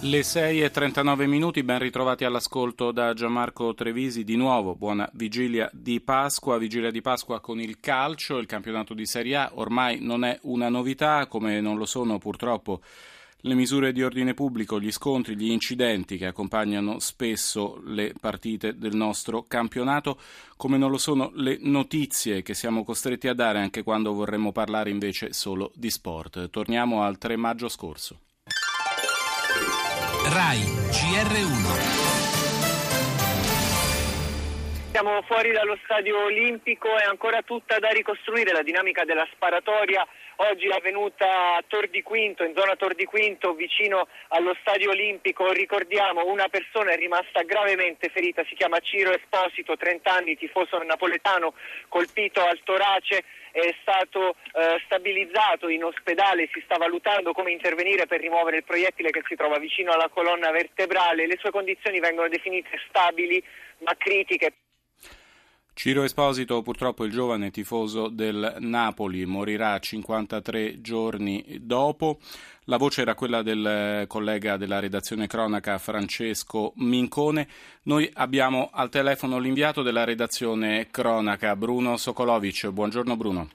Le 6 e 39 minuti, ben ritrovati all'ascolto da Gianmarco Trevisi. Di nuovo, buona vigilia di Pasqua. Vigilia di Pasqua con il calcio, il campionato di Serie A. Ormai non è una novità, come non lo sono purtroppo le misure di ordine pubblico, gli scontri, gli incidenti che accompagnano spesso le partite del nostro campionato, come non lo sono le notizie che siamo costretti a dare anche quando vorremmo parlare invece solo di sport. Torniamo al 3 maggio scorso. RAI GR1 siamo fuori dallo stadio olimpico, è ancora tutta da ricostruire la dinamica della sparatoria. Oggi è avvenuta a Tor di Quinto, in zona Tor di Quinto, vicino allo stadio olimpico. Ricordiamo, una persona è rimasta gravemente ferita, si chiama Ciro Esposito, 30 anni, tifoso napoletano, colpito al torace è stato eh, stabilizzato in ospedale, si sta valutando come intervenire per rimuovere il proiettile che si trova vicino alla colonna vertebrale. Le sue condizioni vengono definite stabili ma critiche. Ciro Esposito, purtroppo il giovane tifoso del Napoli, morirà 53 giorni dopo. La voce era quella del collega della redazione cronaca Francesco Mincone. Noi abbiamo al telefono l'inviato della redazione cronaca, Bruno Sokolovic. Buongiorno Bruno.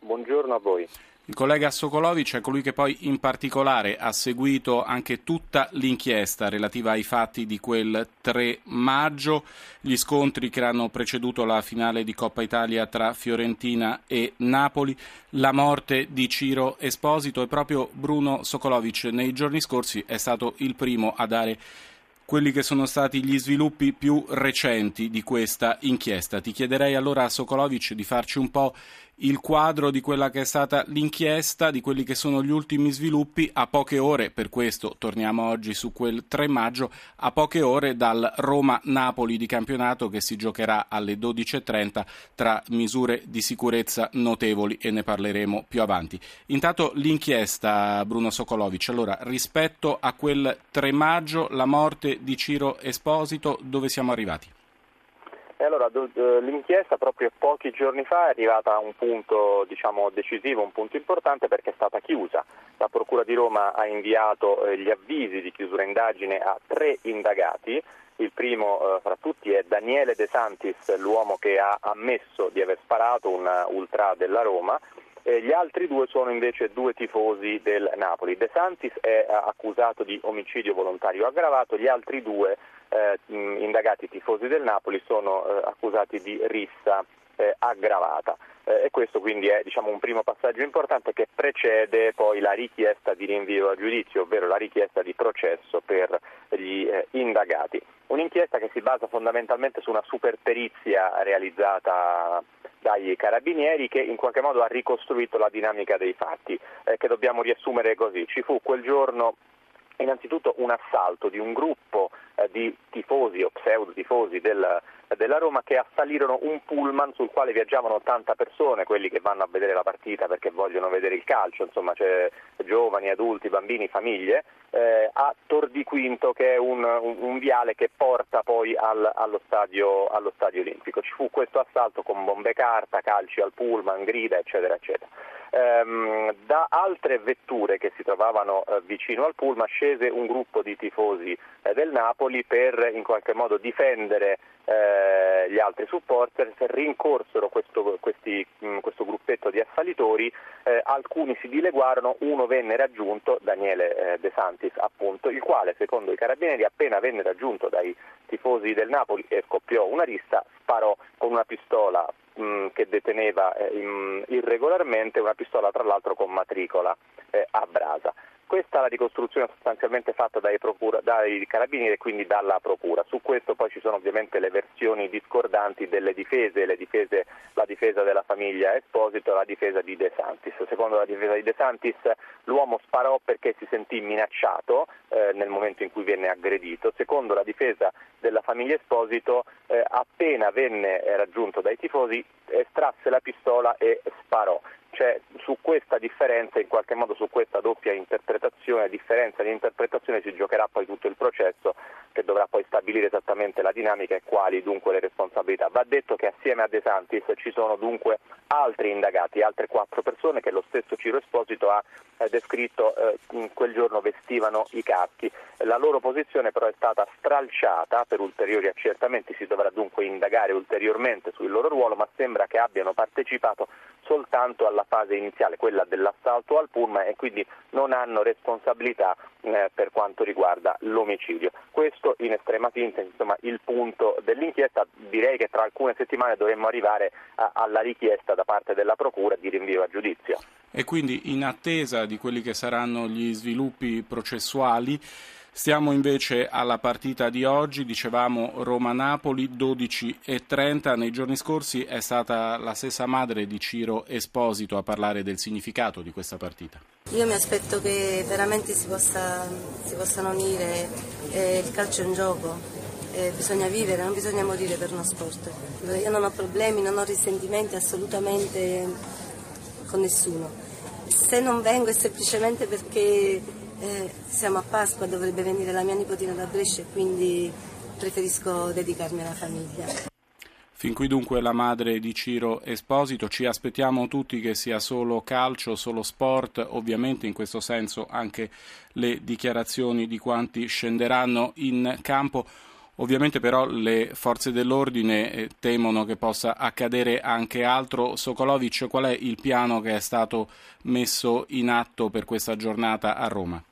Buongiorno a voi. Il collega Sokolovic è colui che poi in particolare ha seguito anche tutta l'inchiesta relativa ai fatti di quel 3 maggio, gli scontri che hanno preceduto la finale di Coppa Italia tra Fiorentina e Napoli, la morte di Ciro Esposito e proprio Bruno Sokolovic nei giorni scorsi è stato il primo a dare quelli che sono stati gli sviluppi più recenti di questa inchiesta. Ti chiederei allora a Sokolovic di farci un po' il quadro di quella che è stata l'inchiesta, di quelli che sono gli ultimi sviluppi a poche ore, per questo torniamo oggi su quel 3 maggio, a poche ore dal Roma-Napoli di campionato che si giocherà alle 12.30 tra misure di sicurezza notevoli e ne parleremo più avanti. Intanto l'inchiesta, Bruno Sokolovic, allora rispetto a quel 3 maggio, la morte di Ciro Esposito, dove siamo arrivati? E allora l'inchiesta proprio pochi giorni fa è arrivata a un punto diciamo, decisivo, un punto importante perché è stata chiusa. La Procura di Roma ha inviato eh, gli avvisi di chiusura indagine a tre indagati. Il primo eh, fra tutti è Daniele De Santis, l'uomo che ha ammesso di aver sparato un ultra della Roma. Eh, gli altri due sono invece due tifosi del Napoli. De Santis è eh, accusato di omicidio volontario aggravato, gli altri due eh, indagati tifosi del Napoli sono eh, accusati di rissa eh, aggravata eh, e questo quindi è diciamo, un primo passaggio importante che precede poi la richiesta di rinvio a giudizio, ovvero la richiesta di processo per gli eh, indagati. Un'inchiesta che si basa fondamentalmente su una superperizia realizzata dai carabinieri che in qualche modo ha ricostruito la dinamica dei fatti, eh, che dobbiamo riassumere così. Ci fu quel giorno innanzitutto un assalto di un gruppo di tifosi o pseudo tifosi del, della Roma che assalirono un pullman sul quale viaggiavano 80 persone, quelli che vanno a vedere la partita perché vogliono vedere il calcio, insomma c'è giovani, adulti, bambini, famiglie, eh, a Tor di Quinto che è un, un, un viale che porta poi al, allo, stadio, allo, stadio, olimpico. Ci fu questo assalto con bombe carta, calci al pullman, grida eccetera eccetera. Ehm, da altre vetture che si trovavano eh, vicino al pullman scese un gruppo di tifosi eh, del Napoli per in qualche modo difendere eh, gli altri supporter, rincorsero questo, questi, mh, questo, gruppetto di assalitori, eh, alcuni si dileguarono, uno venne raggiunto, Daniele eh, De Santis appunto, il quale secondo i carabinieri appena venne raggiunto dai tifosi del Napoli e scoppiò una rissa, sparò con una pistola che deteneva eh, irregolarmente, una pistola tra l'altro con matricola eh, a brasa. Questa è la ricostruzione sostanzialmente fatta dai, procura, dai, carabinieri e quindi dalla procura. Su questo poi ci sono ovviamente le versioni discordanti delle difese, difese la difesa della famiglia Esposito e la difesa di De Santis. secondo la difesa di De Santis, l'uomo sparò perché si sentì minacciato eh, nel momento in cui venne aggredito. Secondo la difesa della famiglia Esposito, eh, appena venne raggiunto dai tifosi, estrasse la pistola e sparò. Cioè, su questa differenza, in qualche modo su questa doppia interpretazione, differenza di interpretazione si giocherà poi tutto il processo che dovrà poi stabilire esattamente la dinamica e quali dunque le responsabilità. Va detto che assieme a De Santis ci sono dunque altri indagati, altre quattro persone che lo stesso Ciro Esposito ha eh, descritto eh, quel giorno vestivano i caschi. La loro posizione però è stata stralciata per ulteriori accertamenti, si dovrà dunque indagare ulteriormente sul loro ruolo, ma sembra che abbiano partecipato soltanto alla fase iniziale, quella dell'assalto al pullman e quindi non hanno responsabilità eh, per quanto riguarda l'omicidio. Questo in estrema sintesi, insomma, il punto dell'inchiesta, direi che tra alcune settimane dovremmo arrivare a, alla richiesta da parte della Procura di rinvio a giudizio. E quindi in attesa di quelli che saranno gli sviluppi processuali Stiamo invece alla partita di oggi, dicevamo Roma-Napoli 12.30, nei giorni scorsi è stata la stessa madre di Ciro Esposito a parlare del significato di questa partita. Io mi aspetto che veramente si, possa, si possano unire, eh, il calcio è un gioco, eh, bisogna vivere, non bisogna morire per uno sport. Io non ho problemi, non ho risentimenti assolutamente con nessuno. Se non vengo è semplicemente perché eh, siamo a Pasqua, dovrebbe venire la mia nipotina da Brescia e quindi preferisco dedicarmi alla famiglia. Fin qui dunque la madre di Ciro Esposito, ci aspettiamo tutti che sia solo calcio, solo sport, ovviamente in questo senso anche le dichiarazioni di quanti scenderanno in campo. Ovviamente però le forze dell'ordine eh, temono che possa accadere anche altro. Sokolovic, qual è il piano che è stato messo in atto per questa giornata a Roma?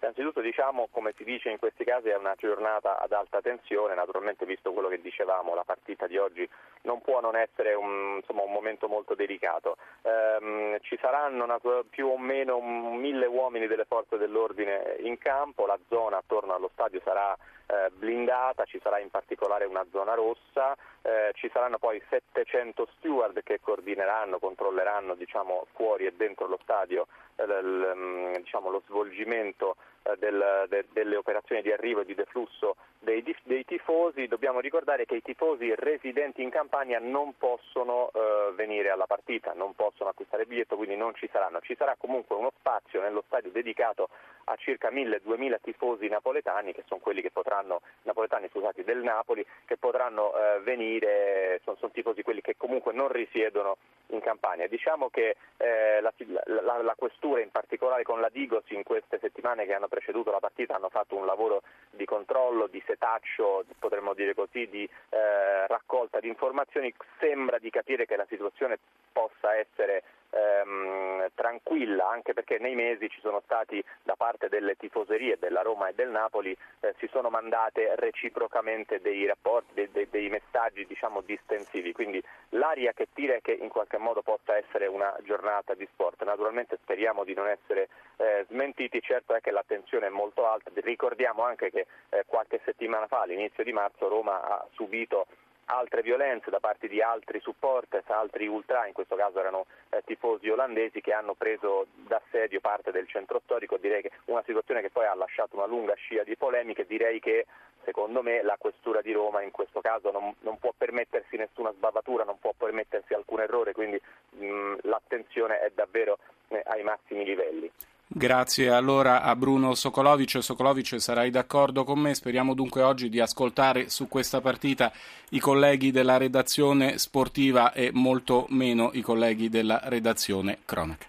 Innanzitutto diciamo, come si dice in questi casi, è una giornata ad alta tensione, naturalmente visto quello che dicevamo, la partita di oggi non può non essere un, insomma, un momento molto delicato. Ehm, ci saranno più o meno mille uomini delle forze dell'ordine in campo, la zona attorno allo stadio sarà eh, blindata, ci sarà in particolare una zona rossa, eh, ci saranno poi 700 steward che coordineranno, controlleranno diciamo, fuori e dentro lo stadio eh, l, mm, diciamo, lo svolgimento del, de, delle operazioni di arrivo e di deflusso dei, dei, tifosi, dobbiamo ricordare che i tifosi residenti in Campania non possono eh, venire alla partita, non possono acquistare biglietto, quindi non ci saranno. Ci sarà comunque uno spazio nello stadio dedicato a circa 1000-2000 tifosi napoletani, che sono quelli che potranno, napoletani scusate, del Napoli, che potranno eh, venire, sono, sono, tifosi quelli che comunque non risiedono in Campania. Diciamo che eh, la, la, la, questura, in particolare con la Digos, in queste settimane che hanno preceduto la partita, hanno fatto un lavoro di controllo, di setaccio, potremmo dire così, di eh, raccolta di informazioni. Sembra di capire che la situazione possa essere ehm, tranquilla, anche perché nei mesi ci sono stati da parte delle tifoserie della Roma e del Napoli, eh, si sono mandate reciprocamente dei rapporti, dei, dei, dei messaggi diciamo, distensivi, quindi l'aria che tira è che in qualche modo possa essere una giornata di sport. Naturalmente speriamo di non essere eh, smentiti, certo è che l'attenzione è molto alta, ricordiamo anche che eh, qualche settimana fa, all'inizio di marzo, Roma ha subito altre violenze da parte di altri supporters, altri ultra, in questo caso erano eh, tifosi olandesi che hanno preso d'assedio parte del centro storico, direi che una situazione che poi ha lasciato una lunga scia di polemiche, direi che secondo me la questura di Roma in questo caso non, non può permettersi nessuna sbavatura, non può permettersi alcun errore, quindi mh, l'attenzione è davvero eh, ai massimi livelli. Grazie allora a Bruno Sokolovic. Sokolovic, sarai d'accordo con me? Speriamo dunque oggi di ascoltare su questa partita i colleghi della redazione sportiva e molto meno i colleghi della redazione cronaca.